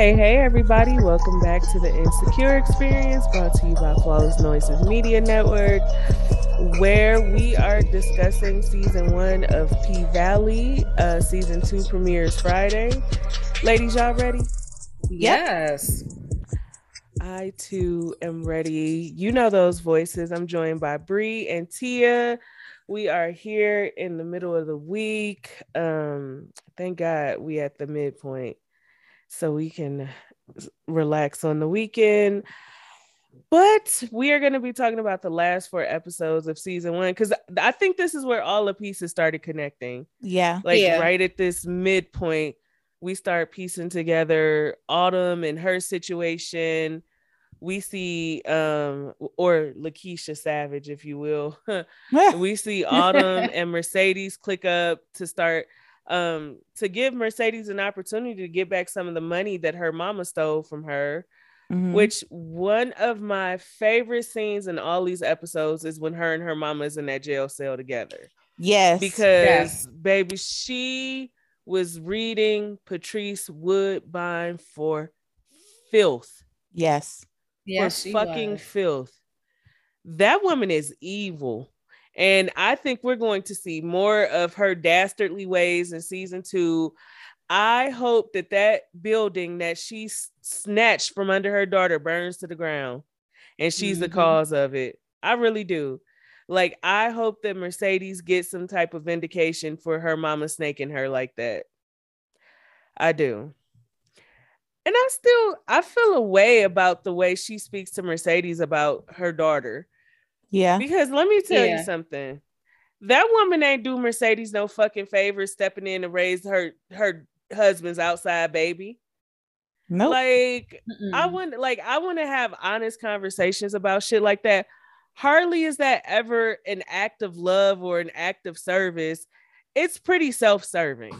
Hey, hey, everybody. Welcome back to the Insecure Experience brought to you by Flawless Noises Media Network, where we are discussing season one of P Valley. Uh, season two premieres Friday. Ladies, y'all ready? Yes. I too am ready. You know those voices. I'm joined by Bre and Tia. We are here in the middle of the week. Um, thank God we at the midpoint so we can relax on the weekend. But we are going to be talking about the last four episodes of season one because I think this is where all the pieces started connecting. Yeah. Like Yeah. right at this midpoint, we start piecing together Autumn and her situation. We see, um, or Lakeisha Savage, if you will. we see Autumn and Mercedes click up to start um to give Mercedes an opportunity to get back some of the money that her mama stole from her. Mhm. Which one of my favorite scenes in all these episodes is when her and her mama is in that jail cell together. yes. Because Yes. baby, she was reading Patrice Woodbine for filth yes. Yes, for she fucking was. filth. That woman is evil. And I think we're going to see more of her dastardly ways in season two. I hope that that building that she snatched from under her daughter burns to the ground and she's the Mhm. cause of it. I really do. Like, I hope that Mercedes gets some type of vindication for her mama snaking her like that. I do. And I still I feel a way about the way she speaks to Mercedes about her daughter. Yeah. Because let me tell you something. That woman ain't do Mercedes no fucking favor stepping in to raise her her husband's outside baby. Nope. Like I Mm-mm. want like I want to have honest conversations about shit like that. Hardly is that ever an act of love or an act of service. It's pretty self-serving.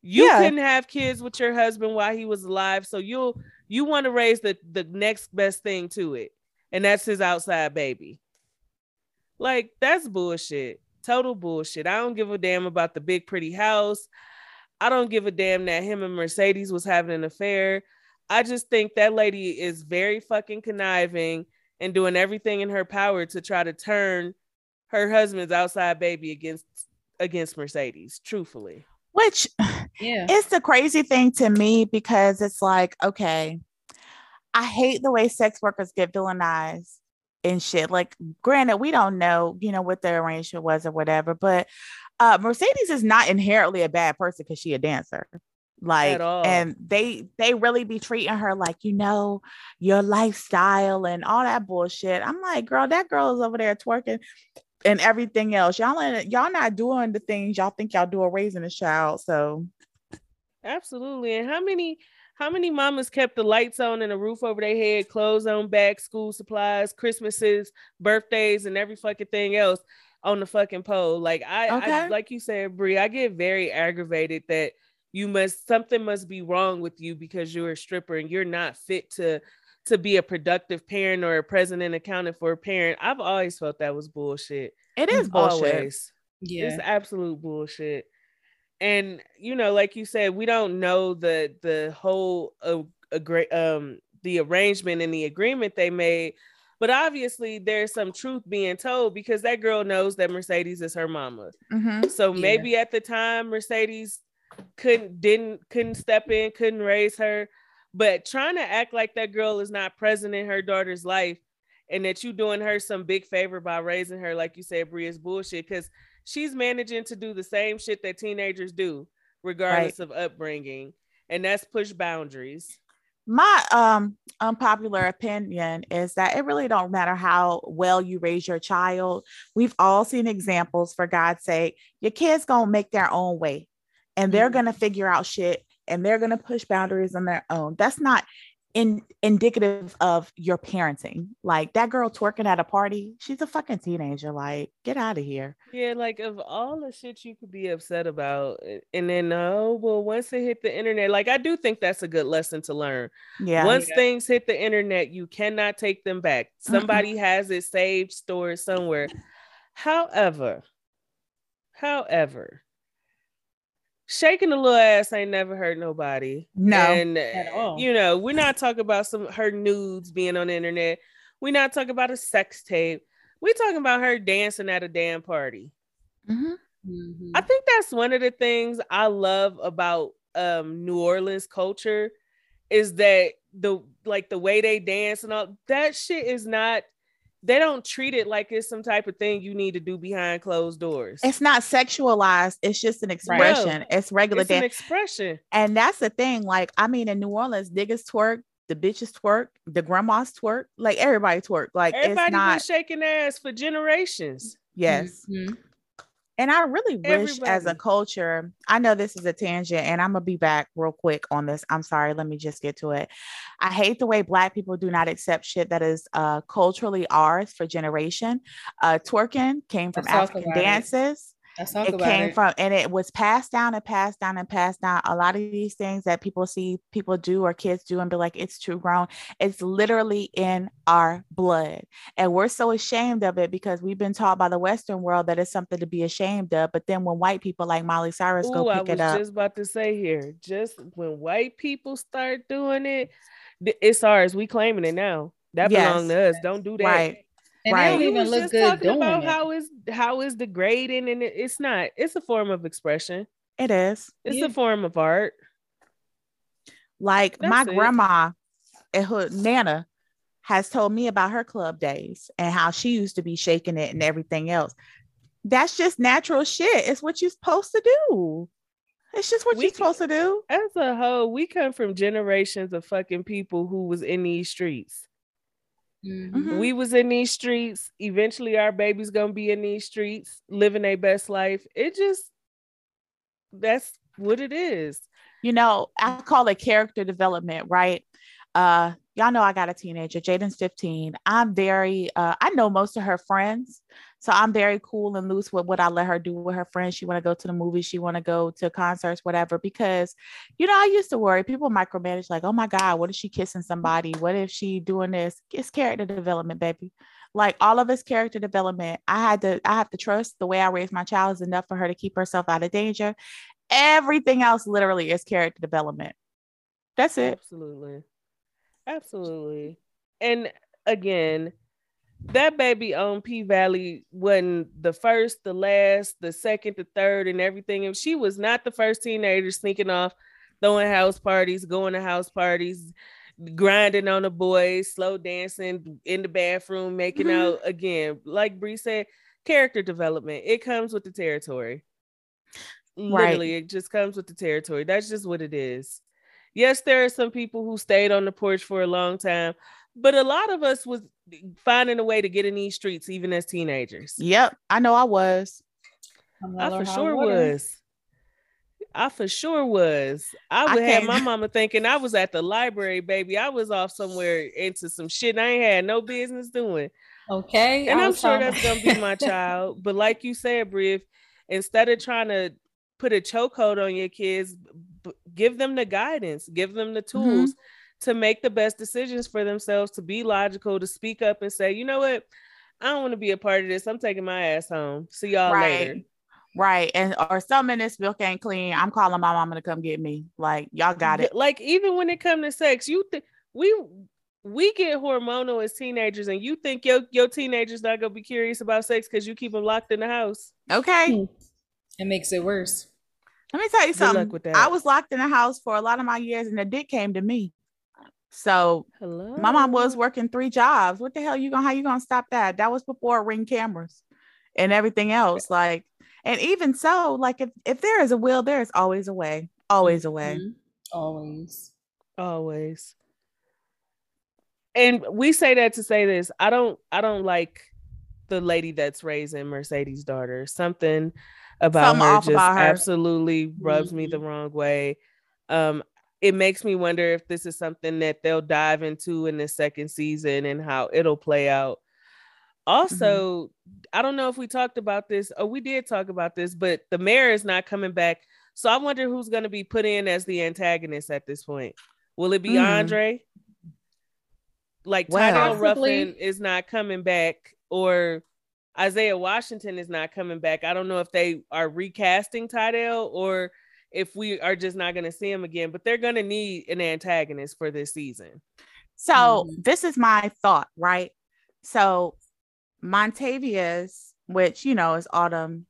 You Yeah. couldn't have kids with your husband while he was alive, so you'll you want to raise the the next best thing to it, and that's his outside baby. Like that's bullshit. Total bullshit. I don't give a damn about the big pretty house. I don't give a damn that him and Mercedes was having an affair. I just think that lady is very fucking conniving and doing everything in her power to try to turn her husband's outside baby against against Mercedes, truthfully. Which Yeah. it's the crazy thing to me because it's like, okay, I hate the way sex workers get villainized and shit. Like, granted, we don't know, you know, what their arrangement was or whatever, but uh Mercedes is not inherently a bad person because she a dancer. Like, and they they really be treating her like, you know, your lifestyle and all that bullshit. I'm like, girl, that girl is over there twerking and everything else. Y'all ain't, y'all not doing the things y'all think y'all do a raising a child. So Absolutely. And how many how many mamas kept the lights on and a roof over their head, clothes on back, school supplies, Christmases, birthdays, and every fucking thing else on the fucking pole? Like I, I like you said, Bre, I get very aggravated that you must something must be wrong with you because you're a stripper and you're not fit to to be a productive parent or a president accountant for a parent. I've always felt that was bullshit. it is bullshit. Always. Yeah. It's absolute bullshit. And you know, like you said, we don't know the the whole uh, agree, um the arrangement and the agreement they made, but obviously there's some truth being told because that girl knows that Mercedes is her mama. Mhm. So Yeah. maybe at the time Mercedes couldn't didn't couldn't step in, couldn't raise her, but trying to act like that girl is not present in her daughter's life and that you doing her some big favor by raising her, like you said, Bre is bullshit because she's managing to do the same shit that teenagers do, regardless of upbringing, and that's push boundaries. My um unpopular opinion is that it really don't matter how well you raise your child. We've all seen examples for God's sake. Your kids going to make their own way and they're Mhm. going to figure out shit and they're going to push boundaries on their own. That's not in indicative of your parenting. Like that girl twerking at a party, she's a fucking teenager. Like, get out of here. Yeah, like of all the shit you could be upset about, eh, and then oh well, once it hit the internet, like I do think that's a good lesson to learn. Yeah. Once Yeah. things hit the internet, you cannot take them back. Somebody has it saved, stored somewhere. However, however, shaking a little ass ain't never hurt nobody. No. and At all. you know, we're not talking about some her nudes being on the internet. We're not talking about a sex tape. We're talking about her dancing at a damn party. Mhm. Mhm. I think that's one of the things I love about um New Orleans culture is that the like the way they dance and all that shit is not they don't treat it like it's some type of thing you need to do behind closed doors. It's not sexualized. It's just an expression. It's regular It's an expression. and that's the thing. Like, I mean, in New Orleans, niggas twerk, the bitches twerk, the grandmas twerk, like everybody twerk. Like Everybody it's not been shaking ass for generations. yes. Mhm. And I really wish as a culture, I know this is a tangent and I'm gonna be back real quick on this. I'm sorry, let me just get to it. I hate the way black people do not accept shit that is uh culturally ours for generation. Uh twerking came from African dances. It about came it. from and it was passed down and passed down and passed down. A lot of these things that people see people do or kids do and be like, it's too grown. It's literally in our blood. And we're so ashamed of it because we've been taught by the Western world that it's something to be ashamed of. But then when white people like Miley Cyrus Ooh, go pick was it up, just about to say here, just when white people start doing it, it's ours. We claiming it now. That Yes. belong to us. Don't do that. right? And Right. they don't We even was look just good talking doing about it. how is how is degrading, and it, it's not. It's a form of expression. It is. It's Yeah. a form of art. Like my it. grandma and her nana has told me about her club days and how she used to be shaking it and everything else. That's just natural shit. It's what you're supposed to do. It's just what We you're supposed to do. As a whole, we come from generations of fucking people who was in these streets. Mhm. Mhm. We was in these streets. Eventually, our baby's gonna be in these streets, living their best life. It just that's what it is. You know, I call it character development, right? Uh, y'all know I got a teenager. Jaden's 15. I'm very uh I know most of her friends. So I'm very cool and loose with what I let her do with her friends. She want to go to the movies, she want to go to concerts, whatever. Because you know, I used to worry people micromanage, like, oh my God, what if she kissing somebody? What if she doing this? It's character development, baby. Like all of it's character development. I had to, I have to trust the way I raised my child is enough for her to keep herself out of danger. Everything else literally is character development. That's it. Absolutely. Absolutely. And again, that baby on P Valley wasn't the first, the last, the second, the third, and everything. And she was not the first teenager sneaking off, throwing house parties, going to house parties, grinding on the boys, slow dancing in the bathroom, making Mhm. out again. Like Bre said, character development. It comes with the territory. Literally, it just comes with the territory. That's just what it is. Yes, there are some people who stayed on the porch for a long time, but a lot of us was finding a way to get in these streets even as teenagers. Yep. I know I was. I for sure water. was. I for sure was. I I would have my mama thinking I was at the library, baby. I was off somewhere into some shit I ain't had no business doing. Okay. and I I'm sure that's gonna be my child. But like you said, Bre, if- instead of trying to put a chokehold on your kids, b- give them the guidance, give them the Mm-hmm. Tools to make the best decisions for themselves, to be logical, to speak up and say, you know what, I don't want to be a part of this. I'm taking my ass home. See y'all later. Right. Right. And or some in this milk ain't clean. I'm calling my mama to come get me. Like, y'all got it. Like even when it comes to sex, you think we we get hormonal as teenagers, and you think your your teenagers not gonna be curious about sex because you keep them locked in the house. Okay. Hmm. It makes it worse. Let me tell you Good luck something. with that. I was locked in the house for a lot of my years and the dick came to me. So Hello. my mom was working three jobs. What the hell you gonna how you gonna stop that? That was before ring cameras and everything else. Like, and even so, like if, if there is a will, there is always a way. Always a way. Mhm. Always. always and we say that to say this i don't i don't like the lady that's raising mercedes daughter something about Something her just about her. absolutely rubs me the Mhm. wrong way um it makes me wonder if this is something that they'll dive into in the second season and how it'll play out. Also, mm-hmm. I don't know if we talked about this. Oh, we did talk about this, but the mayor is not coming back. So I wonder who's going to be put in as the antagonist at this point. Will it be mm. Andre? Like well, Tydell Ruffin is not coming back, or Isaiah Washington is not coming back. I don't know if they are recasting Tydell or if we are just not going to see him again, but they're going to need an antagonist for this season. So mm-hmm. this is my thought, right? So Montavious, which you know is Autumn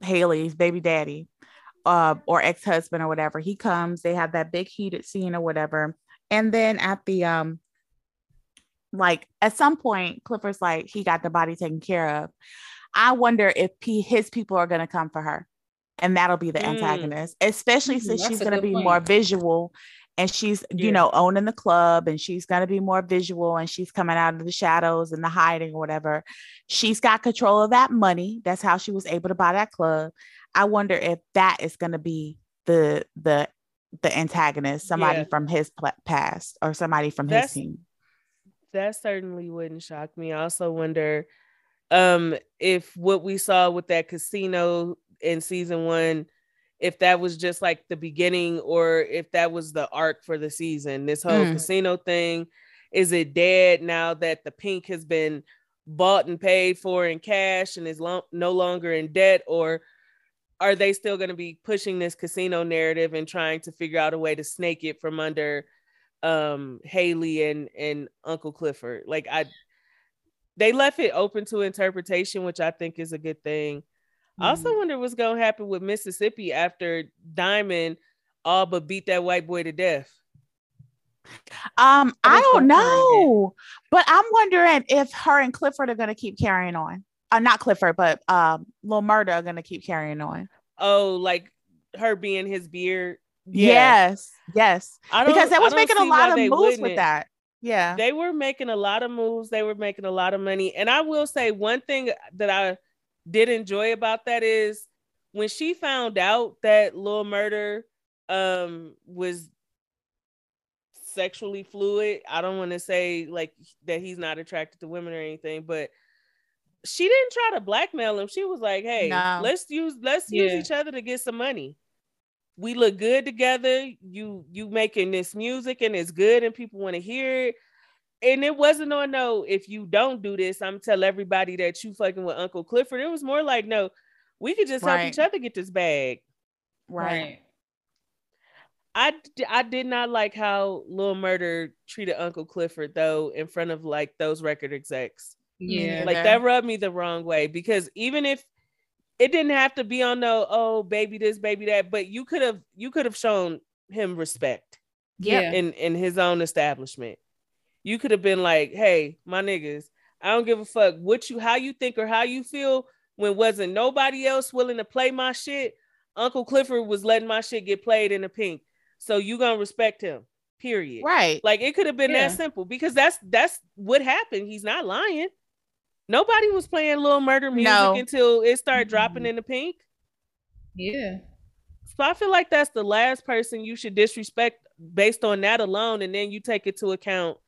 Haley's baby daddy, uh, or ex-husband or whatever, he comes, they have that big heated scene or whatever. And then at the um like at some point, Clifford's like, he got the body taken care of. I wonder if P- his people are going to come for her and that'll be the mm. antagonist, especially mm, since she's going to be point. more visual and she's yeah. you know owning the club and she's going to be more visual and she's coming out of the shadows and the hiding or whatever she's got control of that money that's how she was able to buy that club i wonder if that is going to be the the the antagonist somebody yeah. from his past or somebody from that's, his team that certainly wouldn't shock me i also wonder um if what we saw with that casino in season one if that was just like the beginning or if that was the arc for the season. This whole mm. casino thing, is it dead now that the Pynk has been bought and paid for in cash and is lo- no longer in debt or are they still going to be pushing this casino narrative and trying to figure out a way to snake it from under um Haley and and Uncle Clifford? Like I they left it open to interpretation, which I think is a good thing. I also mm-hmm. wonder what's gonna happen with Mississippi after Diamond all but beat that white boy to death. Um, I don't know, but I'm wondering if her and Clifford are gonna keep carrying on. Uh, not Clifford, but um, Lil Murda are gonna keep carrying on. Oh, like her being his beard. Yeah. Yes, yes. Because they was making a lot of moves with that. Yeah, they were making a lot of moves. They were making a lot of money, and I will say one thing that I did enjoy about that is when she found out that Lil Murda um was sexually fluid. I don't want to say like that he's not attracted to women or anything, but she didn't try to blackmail him. She was like, "Hey, no. let's use let's yeah. use each other to get some money. We look good together. You you making this music and it's good and people want to hear it and it wasn't on no if you don't do this i'm tell everybody that you fucking with uncle clifford it was more like no we could just right. help each other get this bag right I, I did not like how Lil murder treated Uncle Clifford though in front of like those record execs. Yeah. Like that rubbed me the wrong way because even if it didn't have to be on no oh baby this baby that but you could have you could have shown him respect. Yeah. In in his own establishment you could have been like, hey, my niggas, I don't give a fuck what you how you think or how you feel when wasn't nobody else willing to play my shit. Uncle Clifford was letting my shit get played in the Pynk. So you gonna respect him. Period. Right. Like it could have been yeah. that simple because that's that's what happened. He's not lying. Nobody was playing little murder music no. until it started dropping in the Pynk. Yeah. So I feel like that's the last person you should disrespect based on that alone, and then you take it to account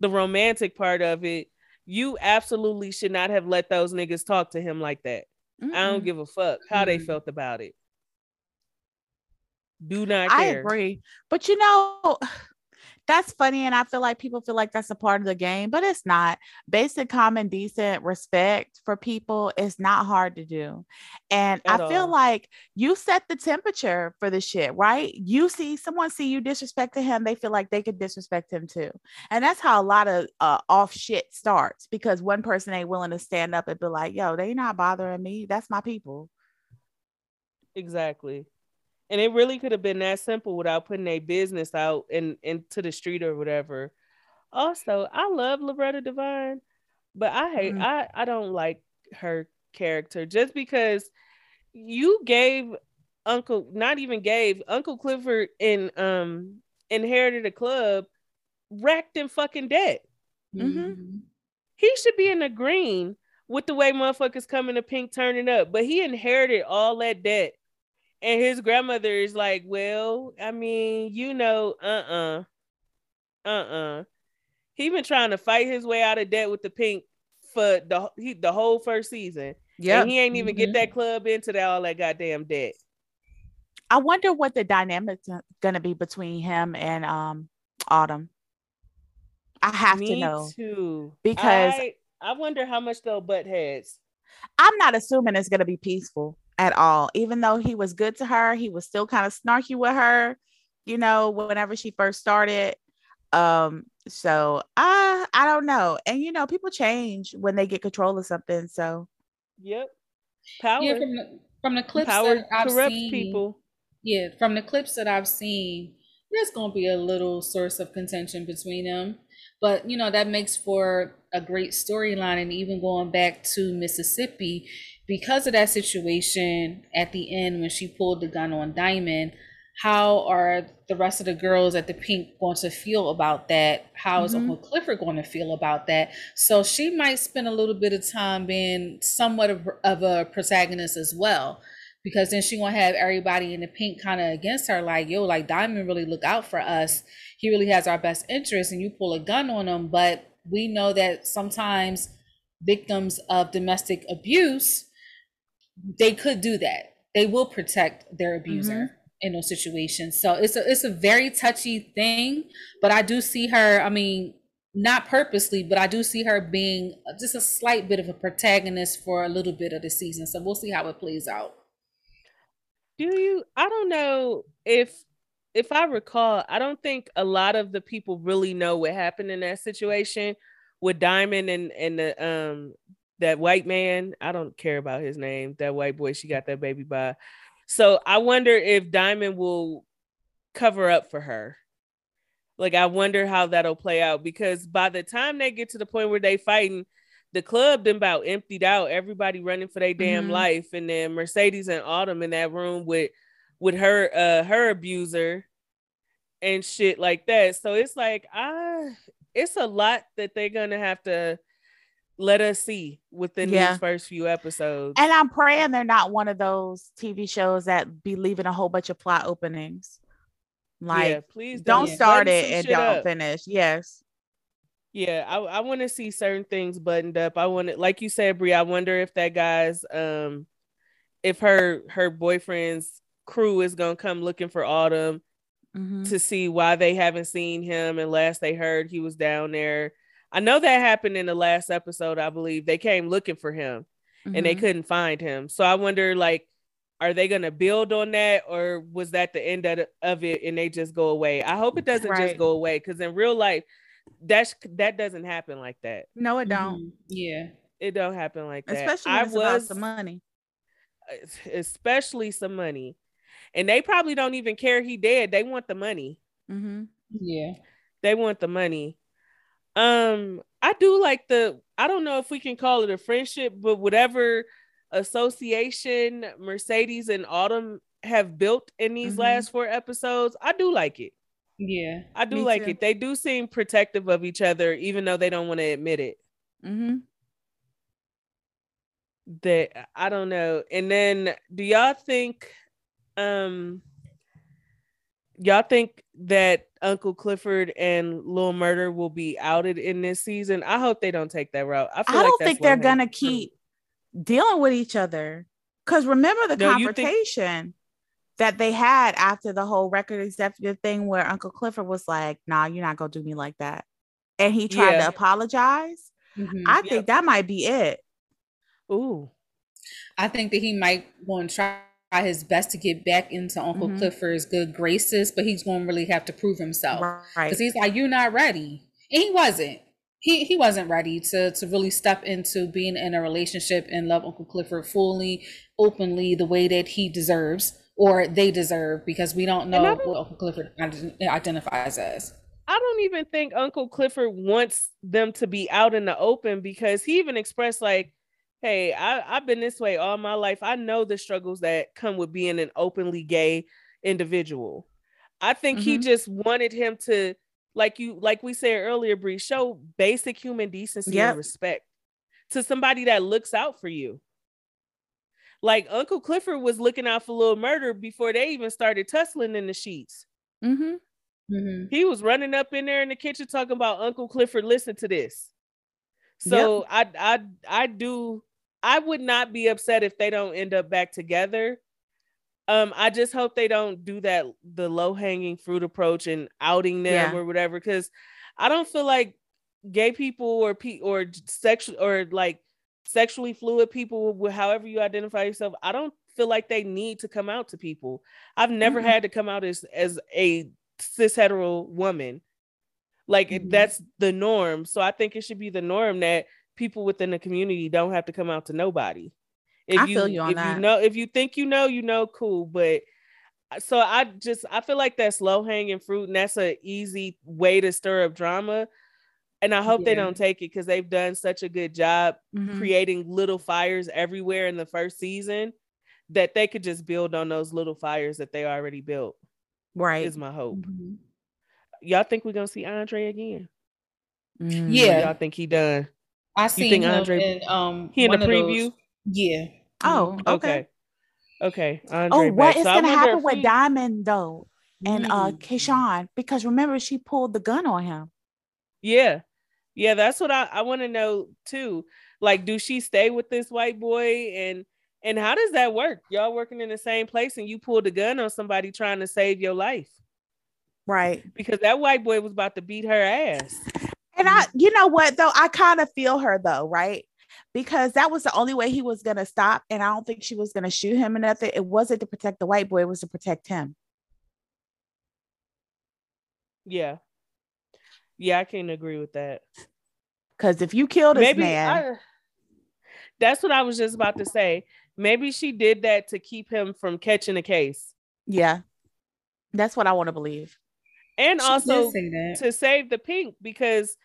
the romantic part of it, you absolutely should not have let those niggas talk to him like that. mm I don't give a fuck how mm they felt about it. Do not care. I agree. But you know, that's funny and i feel like people feel like that's a part of the game but it's not. Basic common decent respect for people is not hard to do. And At i all. feel like you set the temperature for the shit right? You see someone see you disrespecting him they feel like they could disrespect him too. And that's how a lot of uh, off shit starts because one person ain't willing to stand up and be like yo they not bothering me. That's my people. Exactly and it really could have been that simple without putting a business out and into the street or whatever. Also, I love Loretta Devine, but I hate mm. I I don't like her character just because you gave Uncle not even gave Uncle Clifford and um inherited a club wrecked in fucking debt. Mm-hmm. He should be in the green with the way motherfuckers coming to Pynk turning up, but he inherited all that debt And his grandmother is like, Well, I mean, you know, uh uh-uh. uh, uh He been trying to fight his way out of debt with the Pynk for the he, the whole first season. Yeah. And he ain't even Mhm. get that club into that all that goddamn debt. I wonder what the dynamic's gonna be between him and um Autumn. I have Me to know. too. because- I, I wonder how much they'll butt heads. I'm not assuming it's gonna be peaceful at all. Even though he was good to her, he was still kind of snarky with her, you know, whenever she first started. Um, so I I don't know. And you know, people change when they get control of something. So Yep. Power. Yeah, from the from the clips Power that I've corrupts seen, people. Yeah, from the clips that I've seen, there's going to be a little source of contention between them. But, you know, that makes for a great storyline. And even going back to Mississippi, because of that situation at the end when she pulled the gun on Diamond, how are the rest of the girls at the Pynk going to feel about that? How is Mhm. Uncle Clifford going to feel about that? So she might spend a little bit of time being somewhat of, of a protagonist as well because then she gonna have everybody in the Pynk kind of against her like yo like diamond really look out for us he really has our best interest and you pull a gun on him but we know that sometimes victims of domestic abuse they could do that. They will protect their abuser in those situations. So it's a it's a very touchy thing but i do see her i mean not purposely but i do see her being just a slight bit of a protagonist for a little bit of the season. So we'll see how it plays out. Do you? I don't know if if I recall, I don't think a lot of the people really know what happened in that situation with Diamond and and the um that white man. I don't care about his name. That white boy she got that baby by. So I wonder if Diamond will cover up for her. Like I wonder how that'll play out because by the time they get to the point where they fighting, the club then about emptied out. Everybody running for their damn Mhm. life, and then Mercedes and Autumn in that room with with her uh her abuser and shit like that. So it's like ah, it's a lot that they're gonna have to let us see within Yeah. these first few episodes. and I'm praying they're not one of those TV shows that be leaving a whole bunch of plot openings. Like yeah, please don't Yeah. start it and don't up. finish. Yes. Yeah, I, I want to see certain things buttoned up. I want to, like you said, Bre. I wonder if that guy's, um, if her her boyfriend's crew is gonna come looking for Autumn Mhm. to see why they haven't seen him. And last they heard, he was down there. I know that happened in the last episode. I believe they came looking for him and they Mhm. couldn't find him. So I wonder, like, are they gonna build on that, or was that the end of, of it and they just go away? I hope it doesn't Right. just go away because in real life, that's that doesn't happen like that. No, it don't. Mhm. yeah It don't happen like that. Especially when I it's about was some money. especially some money, and they probably don't even care he dead. They want the money. Mm-hmm. yeah They want the money. Um, I do like the. I don't know if we can call it a friendship, but whatever association Mercedes and Autumn have built in these Mhm. last four episodes, I do like it. yeah I do like too. it. They do seem protective of each other, even though they don't want to admit it. Mm-hmm. that I don't know. And then do y'all think um y'all think that Uncle Clifford and Lil Murda will be outed in this season? I hope they don't take that route. I, feel I don't that's think they're gonna fruit. keep dealing with each other. Cause remember the No, you think- confrontation that they had after the whole record executive thing where Uncle Clifford was like, nah, you're not gonna do me like that. And he tried Yeah. to apologize. Mhm. I Yeah. think that might be it. Ooh. I think that he might want to try his best to get back into Uncle Mhm. Clifford's good graces, but he's going to really have to prove himself Right. because he's like, "You're not ready," and he wasn't. He he wasn't ready to to really step into being in a relationship and love Uncle Clifford fully, openly, the way that he deserves or they deserve, because we don't know don't- what Uncle Clifford identifies as. I don't even think Uncle Clifford wants them to be out in the open because he even expressed like, "Hey, I, I've been this way all my life. I know the struggles that come with being an openly gay individual." I think he Mhm. just wanted him to, like you, like we said earlier, Bre, show basic human decency Yep. and respect to somebody that looks out for you. Like Uncle Clifford was looking out for little murder before they even started tussling in the sheets. Mm-hmm. Mhm. He was running up in there in the kitchen talking about Uncle Clifford. Listen to this. So I I I do I would not be upset if they don't end up back together. Um, I just hope they don't do that the low hanging fruit approach and outing them Yeah. or whatever. Because I don't feel like gay people or pe or sexual or like sexually fluid people, however you identify yourself, I don't feel like they need to come out to people. I've never Mhm. had to come out as as a cis hetero woman. Like Mhm. that's the norm. So I think it should be the norm that people within the community don't have to come out to nobody. If I feel you on if that. you know if you think you know, you know, cool. But uh, so I just I feel like that's low hanging fruit, and that's a easy way to stir up drama. And I hope they don't take it because they've done such a good job Mhm. creating little fires everywhere in the first season that they could just build on those little fires that they already built. Right. Is my hope. Mhm. Y'all think we're gonna see Andre again? Mm. Yeah. Y'all think he done? I seen think him Andre- in um He in the one of those- preview? Yeah. Oh, okay. Okay. Okay. Andre Oh, what back. is So I gonna happen with he- Diamond though, and uh Mm. Keyshawn? Because remember, she pulled the gun on him. Yeah. Yeah, that's what I, I want to know too. Like, do she stay with this white boy and and how does that work? Y'all working in the same place and you pulled a gun on somebody trying to save your life. Right. Because that white boy was about to beat her ass. And I, you know what though, I kind of feel her though, right? Because that was the only way he was gonna stop, and I don't think she was gonna shoot him or nothing. It wasn't to protect the white boy; it was to protect him. Yeah. Yeah, I can agree with that. Because if you kill this Maybe man, I, that's what I was just about to say. Maybe she did that to keep him from catching a case. yeah, that's what I want to believe. And She also say to save the Pynk because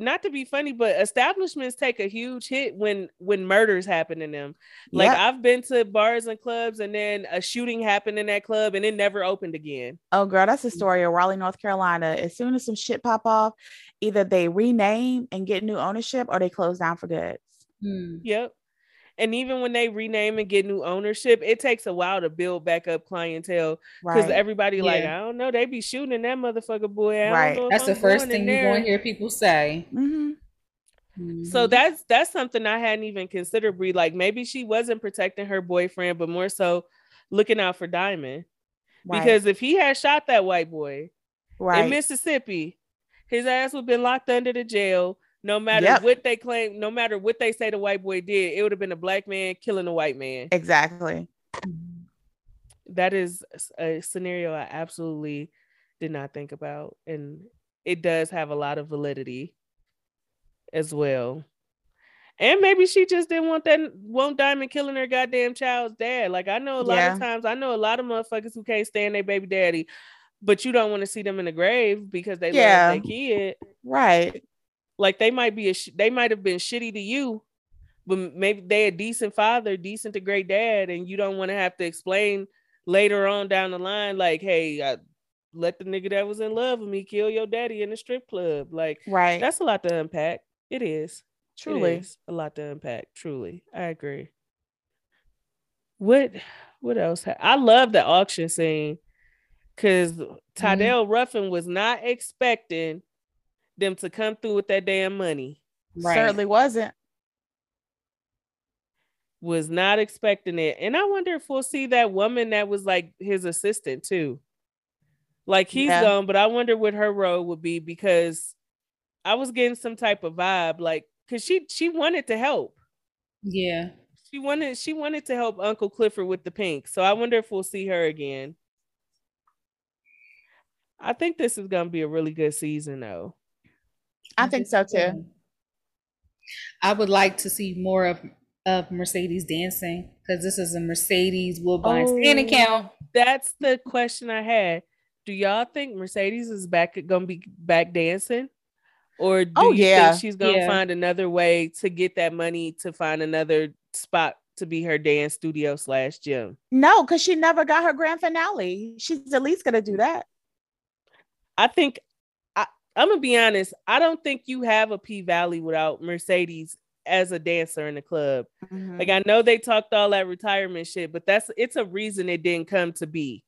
not to be funny, but establishments take a huge hit when when murders happen in them. Like Yep. I've been to bars and clubs and then a shooting happened in that club and it never opened again. Oh, girl, that's the story of Raleigh, North Carolina. As soon as some shit pop off, either they rename and get new ownership, or they close down for good. Hmm. Yep. And even when they rename and get new ownership, it takes a while to build back up clientele because Right. everybody like I don't know, they be shooting that motherfucker boy. I Right. That's the I'm first thing you're going to hear people say. Mhm. So Mhm. that's that's something I hadn't even considered. Bre, like maybe she wasn't protecting her boyfriend, but more so looking out for Diamond. Right. Because if he had shot that white boy right. in Mississippi, his ass would have been locked under the jail. No matter Yep. what they claim, no matter what they say the white boy did, it would have been a black man killing a white man. exactly. That is a scenario I absolutely did not think about, and it does have a lot of validity as well. And maybe she just didn't want that want Diamond killing her goddamn child's dad. Like I know a lot Yeah. of times, I know a lot of motherfuckers who can't stand their baby daddy, but you don't want to see them in the grave because they Yeah. love their kid. Right. Like they might be a sh- they might have been shitty to you, but maybe they a decent father, decent to great dad, and you don't want to have to explain later on down the line, like, hey, I let the nigga that was in love with me kill your daddy in the strip club. Like Right. that's a lot to unpack. It is. Truly. is a lot to unpack. Truly. I agree. What what else? I love the auction scene because mm-hmm. Tydell Ruffin was not expecting them to come through with that damn money. Right. Certainly wasn't. Was not expecting it. And I wonder if we'll see that woman that was like his assistant too. Like he's Yeah. gone, but I wonder what her role would be because I was getting some type of vibe, like because she she wanted to help. Yeah. She wanted she wanted to help Uncle Clifford with the Pynk. So I wonder if we'll see her again. I think this is gonna be a really good season though. I think so too. Mm-hmm. I would like to see more of of Mercedes dancing because this is a Mercedes Woodbine stand Oh. account. That's the question I had. Do y'all think Mercedes is back gonna be back dancing? Or do Oh, you yeah. think she's gonna Yeah. find another way to get that money to find another spot to be her dance studio slash gym? No, because she never got her grand finale. She's at least gonna do that. I think I, I'm gonna be honest. I don't think you have a P Valley without Mercedes as a dancer in the club. Mhm. Like I know they talked all that retirement shit, but that's it's a reason it didn't come to be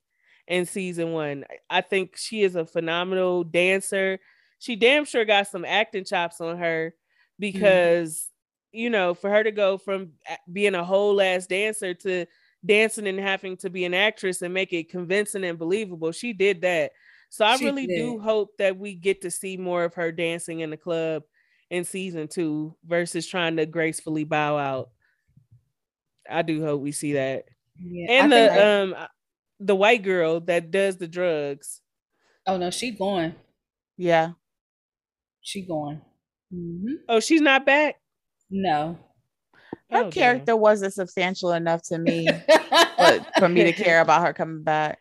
in season one. I- I think she is a phenomenal dancer. She damn sure got some acting chops on her because you know, for her to go from being a whole ass dancer to dancing and having to be an actress and make it convincing and believable, she did that. So I She really do hope that we get to see more of her dancing in the club in season two versus trying to gracefully bow out. I do hope we see that. Yeah, And I the I- um the white girl that does the drugs. oh no, she going. Yeah. She going. hmm Oh, she's not back. No. Her Oh, damn. character wasn't substantial enough to me but for me to care about her coming back.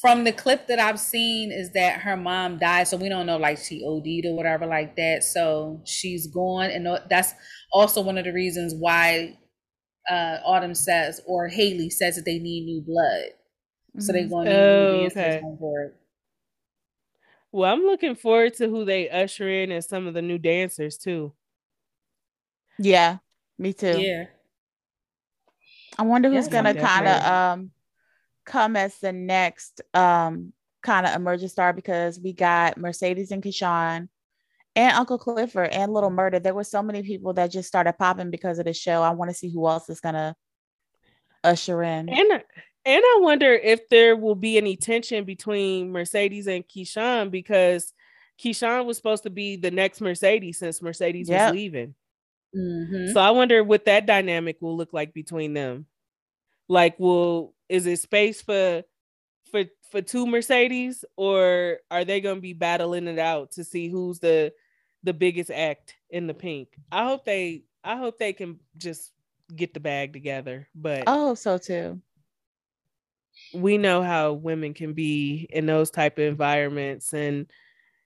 From the clip that I've seen is that her mom died, so we don't know like she OD'd or whatever like that. So she's gone, and that's also one of the reasons why uh Autumn says or Haley says that they need new blood. So they're Mhm. going to need Oh, new dancers okay. on. Well, I'm looking forward to who they usher in as some of the new dancers too. Yeah, me too. Yeah. I wonder who's Yeah, gonna kind of um come as the next um kind of emerging star because we got Mercedes and Keyshawn and Uncle Clifford and Little Murder. There were so many people that just started popping because of the show. I want to see who else is gonna usher in. And and I wonder if there will be any tension between Mercedes and Keyshawn because Keyshawn was supposed to be the next Mercedes since Mercedes Yep. was leaving. hmm So I wonder what that dynamic will look like between them. Like, well, is it space for for for two Mercedes, or are they gonna be battling it out to see who's the the biggest act in the Pynk? I hope they I hope they can just get the bag together. But Oh, so too. we know how women can be in those type of environments and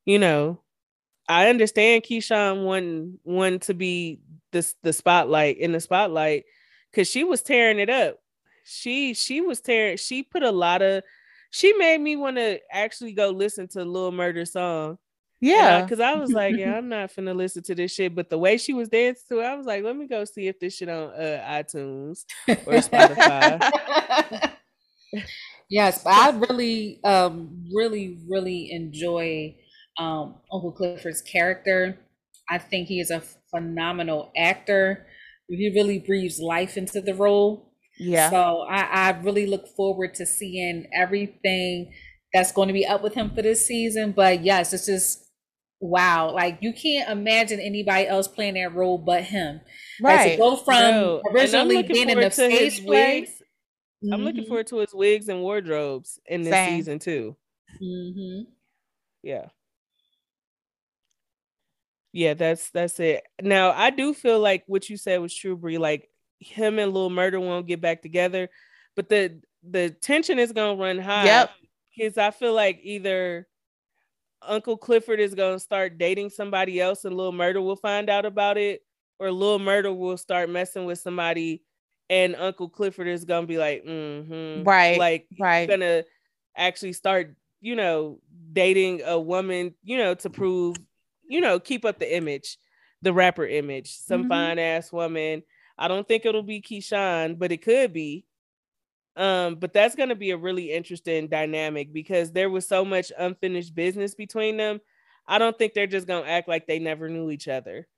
you know i understand keyshawn wanting wanting to be this the spotlight in the spotlight because she was tearing it up she she was tearing she put a lot of she made me want to actually go listen to Lil Murda song. Yeah. Because I was like, yeah, I'm not finna listen to this shit. But the way she was dancing to it, I was like, let me go see if this shit on uh, iTunes or Spotify. yes, I really, um, really, really enjoy um, Uncle Clifford's character. I think he is a phenomenal actor. He really breathes life into the role. Yeah. So I, I really look forward to seeing everything that's going to be up with him for this season. But yes, it's just wow. Like you can't imagine anybody else playing that role but him. Like right. to go from No, I'm originally looking being in the forward to his stage play. wigs. I'm looking Mhm, forward to his wigs and wardrobes in this Same. season too. mhm. Yeah. Yeah, that's that's it. Now I do feel like what you said was true, Bre. Like him and Lil Murda won't get back together, but the the tension is gonna run high. Yep. Because I feel like either Uncle Clifford is gonna start dating somebody else and Lil Murda will find out about it, or Lil Murda will start messing with somebody and Uncle Clifford is gonna be like, mm-hmm. Right, Like he's right. gonna actually start, you know, dating a woman, you know, to prove, you know, keep up the image, the rapper image, some Mhm. fine ass woman. I don't think it'll be Keyshawn, but it could be. Um, but that's gonna be a really interesting dynamic because there was so much unfinished business between them. I don't think they're just gonna act like they never knew each other.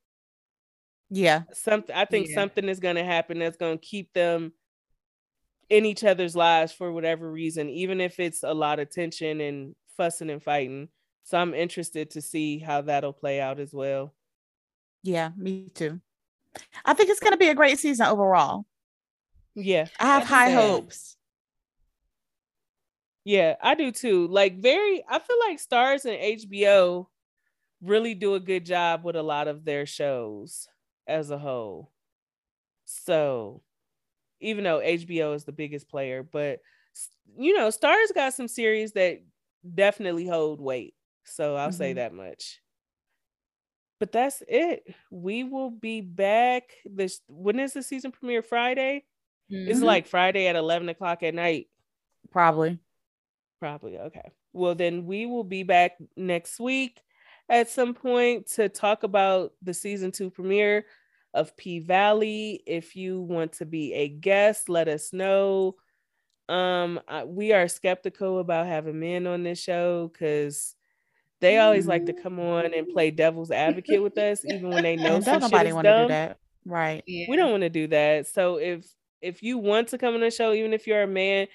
Yeah. Something I think Yeah. something is gonna happen that's gonna keep them in each other's lives for whatever reason, even if it's a lot of tension and fussing and fighting. So I'm interested to see how that'll play out as well. Yeah. Me too. I think it's gonna be a great season overall. Yeah. I have high sad. hopes. Yeah, I do too. Like very I feel like Starz and HBO really do a good job with a lot of their shows as a whole. So, even though HBO is the biggest player, but you know, Starz got some series that definitely hold weight. So, I'll say Mhm. that much. But that's it. We will be back this when is the season premiere Friday? It's Mhm. like Friday at 11 o'clock at night. Probably. Probably. Okay. Well, then we will be back next week at some point to talk about the season two premiere of P Valley. If you want to be a guest, let us know. Um, we are skeptical about having men on this show because they always like to mm-hmm. come on and play devil's advocate with us, even when they know don't nobody want to do that. Right. Yeah. We don't want to do that. So if if you want to come on the show, even if you're a man,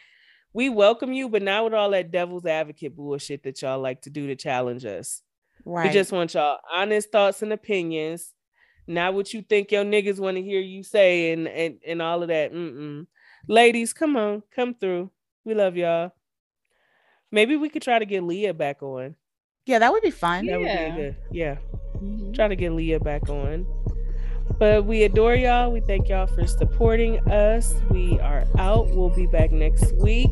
we welcome you, but not with all that devil's advocate bullshit that y'all like to do to challenge us. Right. We just want y'all honest thoughts and opinions, not what you think your niggas want to hear you say and and, and all of that. Mm-mm. Ladies, come on, come through. We love y'all. Maybe we could try to get Leah back on. Yeah, that would be fun. That yeah. would be good. Yeah. Mm-hmm. Try to get Leah back on. But we adore y'all. We thank y'all for supporting us. We are out. We'll be back next week.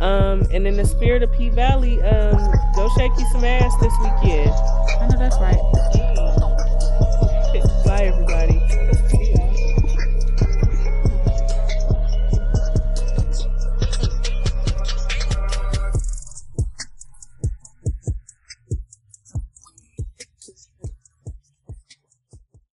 Um, and in the spirit of P Valley, um, go shake you some ass this weekend. I know that's right. Bye, everybody.